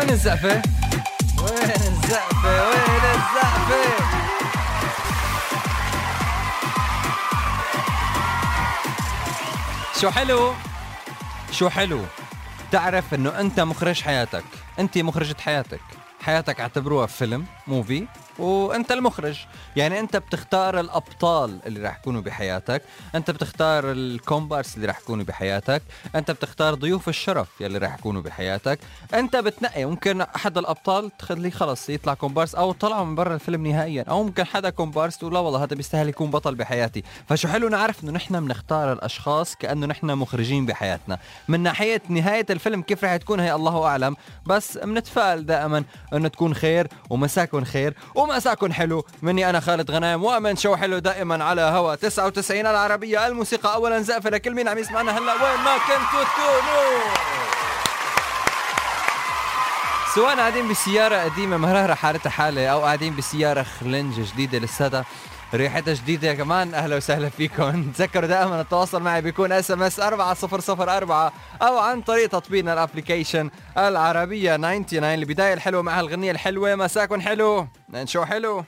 وين الزقفة؟ وين الزقفة؟ وين الزقفة؟ شو حلو شو حلو تعرف إنه أنت مخرج حياتك أنت مخرجة حياتك حياتك اعتبروها فيلم موفي وأنت المخرج. يعني أنت بتختار الأبطال اللي راح يكونوا بحياتك أنت بتختار الكومبارس اللي راح يكونوا بحياتك أنت بتختار ضيوف الشرف يلي راح يكونوا بحياتك. أنت بتنقي ممكن أحد الأبطال تخليه خلص يطلع كومبارس أو طلعوا من برا الفيلم نهائيا أو ممكن حدا كومبارس تقول لا والله هذا بيستاهل يكون بطل بحياتي. فشو حلو نعرف إنه نحن بنختار الأشخاص كأنه نحن مخرجين بحياتنا. من ناحية نهاية الفيلم كيف راح تكون هي الله أعلم. بس بنتفائل دائما. انه تكون خير ومساكن خير ومساكن حلو. مني أنا خالد غنايم ومن شو حلو دائما على هوا 99 العربية. الموسيقى اولا زقفه لكل مين عم يسمعنا هلا. وين ما كنتوا تكونوا. سواء قاعدين بسيارة قديمة مهرهرة حالتها حالة أو قاعدين بسيارة خلنج جديدة لساتها ريحتها جديدة. كمان أهلا وسهلا فيكم. تذكروا دائما التواصل معي بيكون SMS 4004 أو عن طريق تطبيقنا ال application العربية 99 البداية الحلوة مع الغنية الحلوة. مساكم حلو. شو حلو.